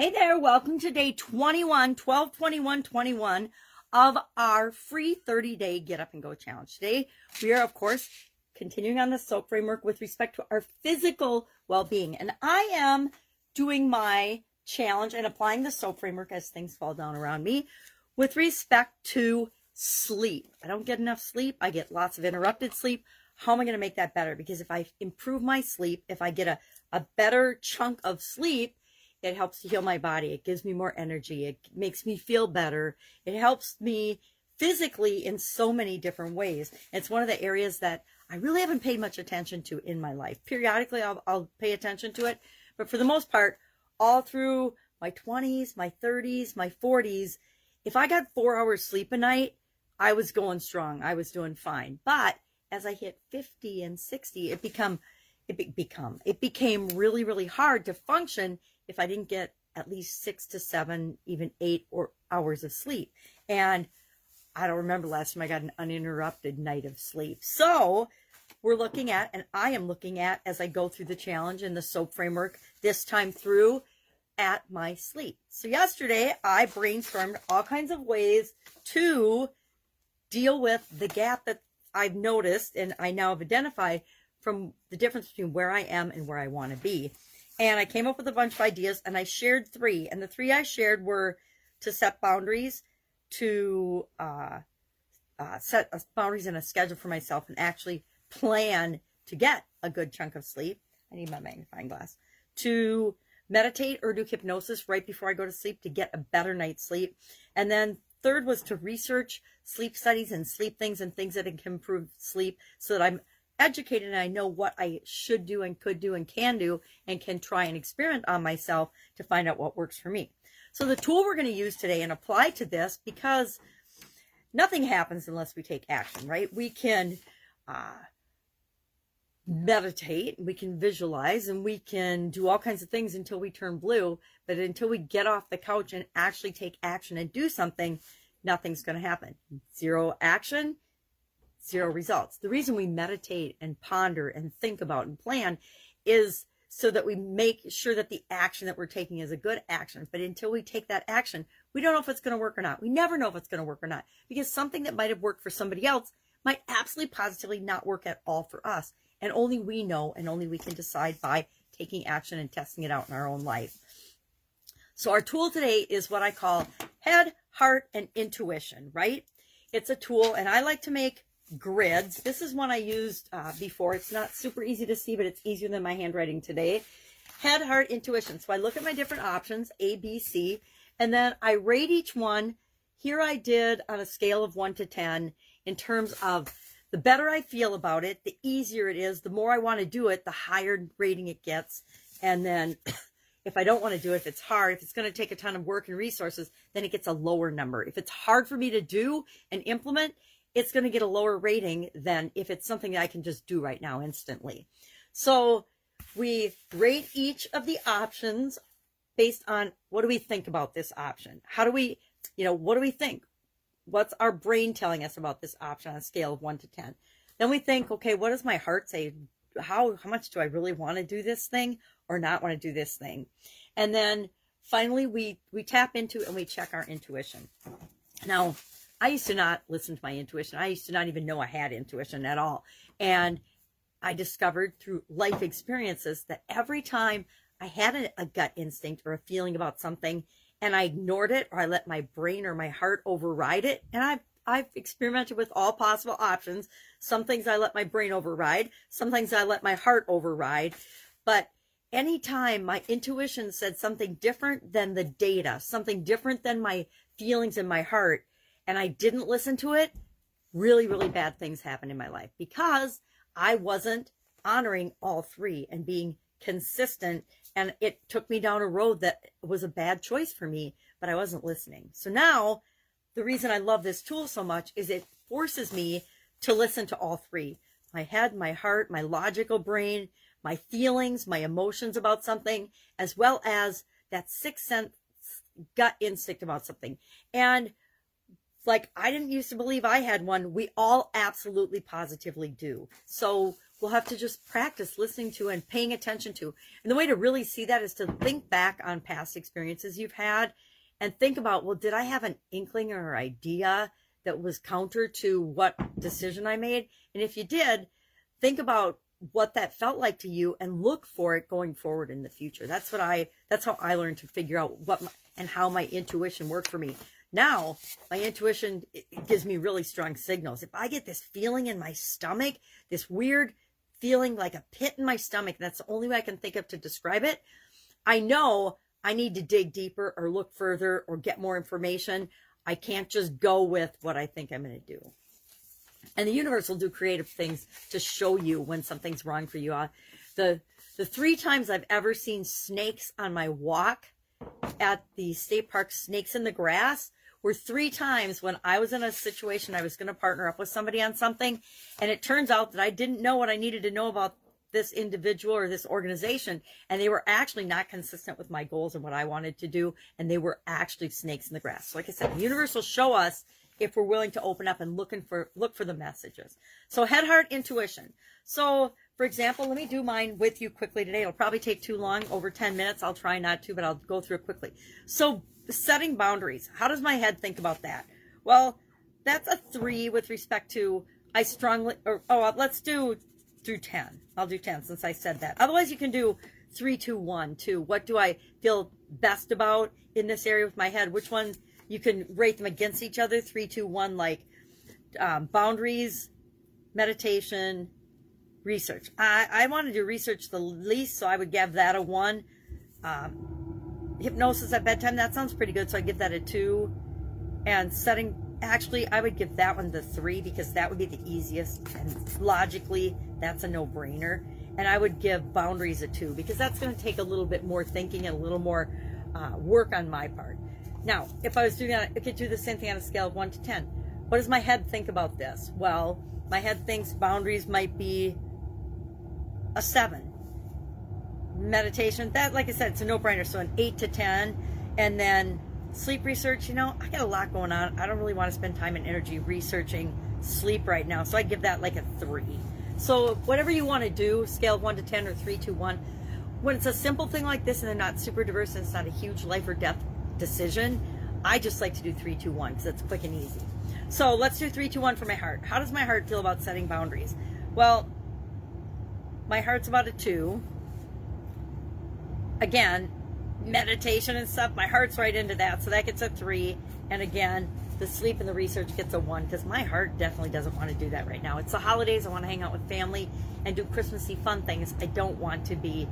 Hey there, welcome to day 21, 12, 21, 21 of our free 30 day Get Up and Go challenge. Today, we are, of course, continuing on the SOAP framework with respect to our physical well being. And I am doing my challenge and applying the SOAP framework as things fall down around me with respect to sleep. I don't get enough sleep, I get lots of interrupted sleep. How am I going to make that better? Because if I improve my sleep, if I get a, a better chunk of sleep, it helps heal my body. It gives me more energy. It makes me feel better. It helps me physically in so many different ways. It's one of the areas that I really haven't paid much attention to in my life. Periodically, I'll, I'll pay attention to it, but for the most part, all through my 20s, my 30s, my 40s, if I got four hours sleep a night, I was going strong. I was doing fine. But as I hit 50 and 60, it become it be, become it became really really hard to function if I didn't get at least six to seven, even eight or hours of sleep. And I don't remember last time I got an uninterrupted night of sleep. So we're looking at, and I am looking at as I go through the challenge and the SOAP framework this time through at my sleep. So yesterday I brainstormed all kinds of ways to deal with the gap that I've noticed and I now have identified from the difference between where I am and where I want to be. And I came up with a bunch of ideas and I shared three. And the three I shared were to set boundaries, to uh, uh, set boundaries and a schedule for myself and actually plan to get a good chunk of sleep. I need my magnifying glass. To meditate or do hypnosis right before I go to sleep to get a better night's sleep. And then third was to research sleep studies and sleep things and things that can improve sleep so that I'm educated and I know what I should do and could do and can do and can try and experiment on myself to find out what works for me. So the tool we're going to use today and apply to this because nothing happens unless we take action, right? We can uh, meditate, we can visualize, and we can do all kinds of things until we turn blue. But until we get off the couch and actually take action and do something, nothing's going to happen. Zero action zero results. The reason we meditate and ponder and think about and plan is so that we make sure that the action that we're taking is a good action. But until we take that action, we don't know if it's going to work or not. We never know if it's going to work or not because something that might have worked for somebody else might absolutely positively not work at all for us. And only we know and only we can decide by taking action and testing it out in our own life. So our tool today is what I call head, heart, and intuition, right? It's a tool and I like to make grids. This is one I used uh, before. It's not super easy to see, but it's easier than my handwriting today. Head, heart, intuition. So I look at my different options, A, B, C, and then I rate each one. Here I did on a scale of 1 to 10 in terms of the better I feel about it, the easier it is, the more I want to do it, the higher rating it gets. And then if I don't want to do it, if it's hard, if it's going to take a ton of work and resources, then it gets a lower number. If it's hard for me to do and implement, it's going to get a lower rating than if it's something that I can just do right now instantly. So we rate each of the options based on what do we think about this option? How do we, you know, what do we think? What's our brain telling us about this option on a scale of one to 10? Then we think, okay, what does my heart say? How, how much do I really want to do this thing or not want to do this thing? And then finally we, we tap into and we check our intuition. Now, I used to not listen to my intuition. I used to not even know I had intuition at all. And I discovered through life experiences that every time I had a, a, gut instinct or a feeling about something and I ignored it or I let my brain or my heart override it, and I've I've experimented with all possible options. Some things I let my brain override, some things I let my heart override. But anytime my intuition said something different than the data, something different than my feelings in my heart, and I didn't listen to it, really, really bad things happened in my life because I wasn't honoring all three and being consistent. And it took me down a road that was a bad choice for me, but I wasn't listening. So now the reason I love this tool so much is it forces me to listen to all three my head, my heart, my logical brain, my feelings, my emotions about something, as well as that sixth sense gut instinct about something. And like I didn't used to believe I had one. We all absolutely positively do. So we'll have to just practice listening to and paying attention to. And the way to really see that is to think back on past experiences you've had and think about, well, did I have an inkling or idea that was counter to what decision I made? And if you did, think about what that felt like to you and look for it going forward in the future. That's what I that's how I learned to figure out what my, and how my intuition worked for me. Now, my intuition gives me really strong signals. If I get this feeling in my stomach, this weird feeling like a pit in my stomach, that's the only way I can think of to describe it. I know I need to dig deeper or look further or get more information. I can't just go with what I think I'm going to do. And the universe will do creative things to show you when something's wrong for you. Uh, the the three times I've ever seen snakes on my walk at the state park, snakes in the grass, were three times when I was in a situation I was going to partner up with somebody on something. And it turns out that I didn't know what I needed to know about this individual or this organization. And they were actually not consistent with my goals and what I wanted to do. And they were actually snakes in the grass. So like I said, the universe will show us if we're willing to open up and looking for look for the messages. So head heart intuition. So for example, let me do mine with you quickly today. It'll probably take too long, over 10 minutes. I'll try not to, but I'll go through it quickly. So setting boundaries. How does my head think about that? Well, that's a three with respect to I strongly, or, oh, let's do through 10. I'll do 10 since I said that. Otherwise, you can do three, two, one, two. What do I feel best about in this area with my head? Which one you can rate them against each other? Three, two, one, like um, boundaries, meditation, research. I, I want to do research the least, so I would give that a one. Um, hypnosis at bedtime, that sounds pretty good, so I give that a two. And setting, actually, I would give that one the three because that would be the easiest. And logically, that's a no brainer. And I would give boundaries a two because that's going to take a little bit more thinking and a little more uh, work on my part. Now, if I was doing that, I could do the same thing on a scale of one to 10. What does my head think about this? Well, my head thinks boundaries might be a seven. Meditation, that, like I said, it's a no brainer. So an eight to 10. And then sleep research, you know, I got a lot going on. I don't really want to spend time and energy researching sleep right now. So I give that like a three. So whatever you want to do, scale one to 10 or three to one, when it's a simple thing like this and they're not super diverse and it's not a huge life or death decision, I just like to do three, two, one because it's quick and easy. So let's do three, two, one for my heart. How does my heart feel about setting boundaries? Well, my heart's about a two. Again, meditation and stuff, my heart's right into that. So that gets a three. And again, the sleep and the research gets a one because my heart definitely doesn't want to do that right now. It's the holidays. I want to hang out with family and do Christmassy fun things. I don't want to be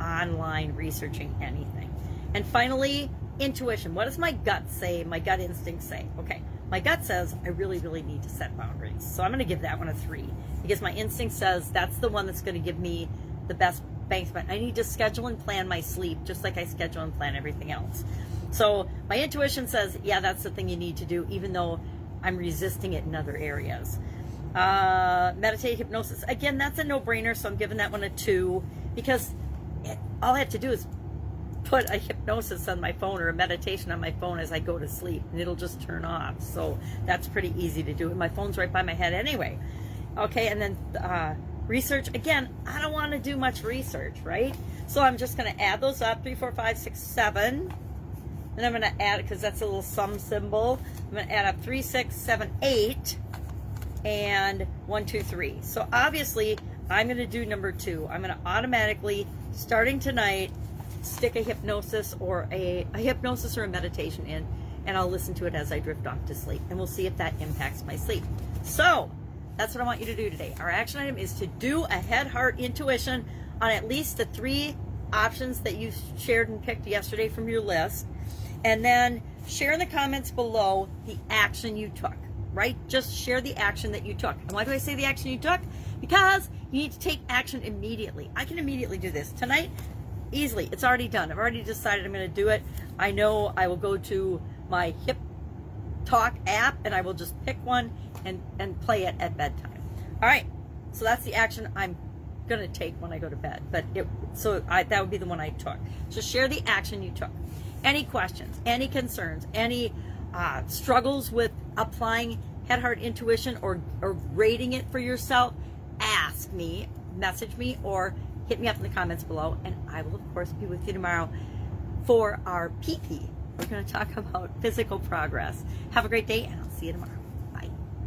online researching anything. And finally, intuition. What does my gut say? My gut instinct say? Okay, my gut says I really, really need to set boundaries. So I'm going to give that one a three because my instinct says that's the one that's going to give me the best bang spot. I need to schedule and plan my sleep just like I schedule and plan everything else. So my intuition says, yeah, that's the thing you need to do, even though I'm resisting it in other areas. Uh, meditate hypnosis. Again, that's a no brainer. So I'm giving that one a two because it, all I have to do is put a hypnosis on my phone or a meditation on my phone as I go to sleep and it'll just turn off. So that's pretty easy to do. My phone's right by my head anyway. Okay, and then uh, research. Again, I don't want to do much research, right? So I'm just going to add those up three, four, five, six, seven. Then I'm going to add, because that's a little sum symbol, I'm going to add up three, six, seven, eight, and one, two, three. So obviously, I'm going to do number two. I'm going to automatically, starting tonight, stick a hypnosis or a, a hypnosis or a meditation in, and I'll listen to it as I drift off to sleep. And we'll see if that impacts my sleep. So, that's what I want you to do today. Our action item is to do a head heart intuition on at least the three options that you shared and picked yesterday from your list. And then share in the comments below the action you took, right? Just share the action that you took. And why do I say the action you took? Because you need to take action immediately. I can immediately do this. Tonight, easily. It's already done. I've already decided I'm going to do it. I know I will go to my Hip Talk app and I will just pick one and, and play it at bedtime. All right. So that's the action I'm going to take when I go to bed. But it, so I, that would be the one I took. So share the action you took. Any questions, any concerns, any uh, struggles with applying head heart intuition or, or rating it for yourself, ask me message me or hit me up in the comments below. And I will, of course, be with you tomorrow for our PP. We're going to talk about physical progress. Have a great day, and I'll see you tomorrow.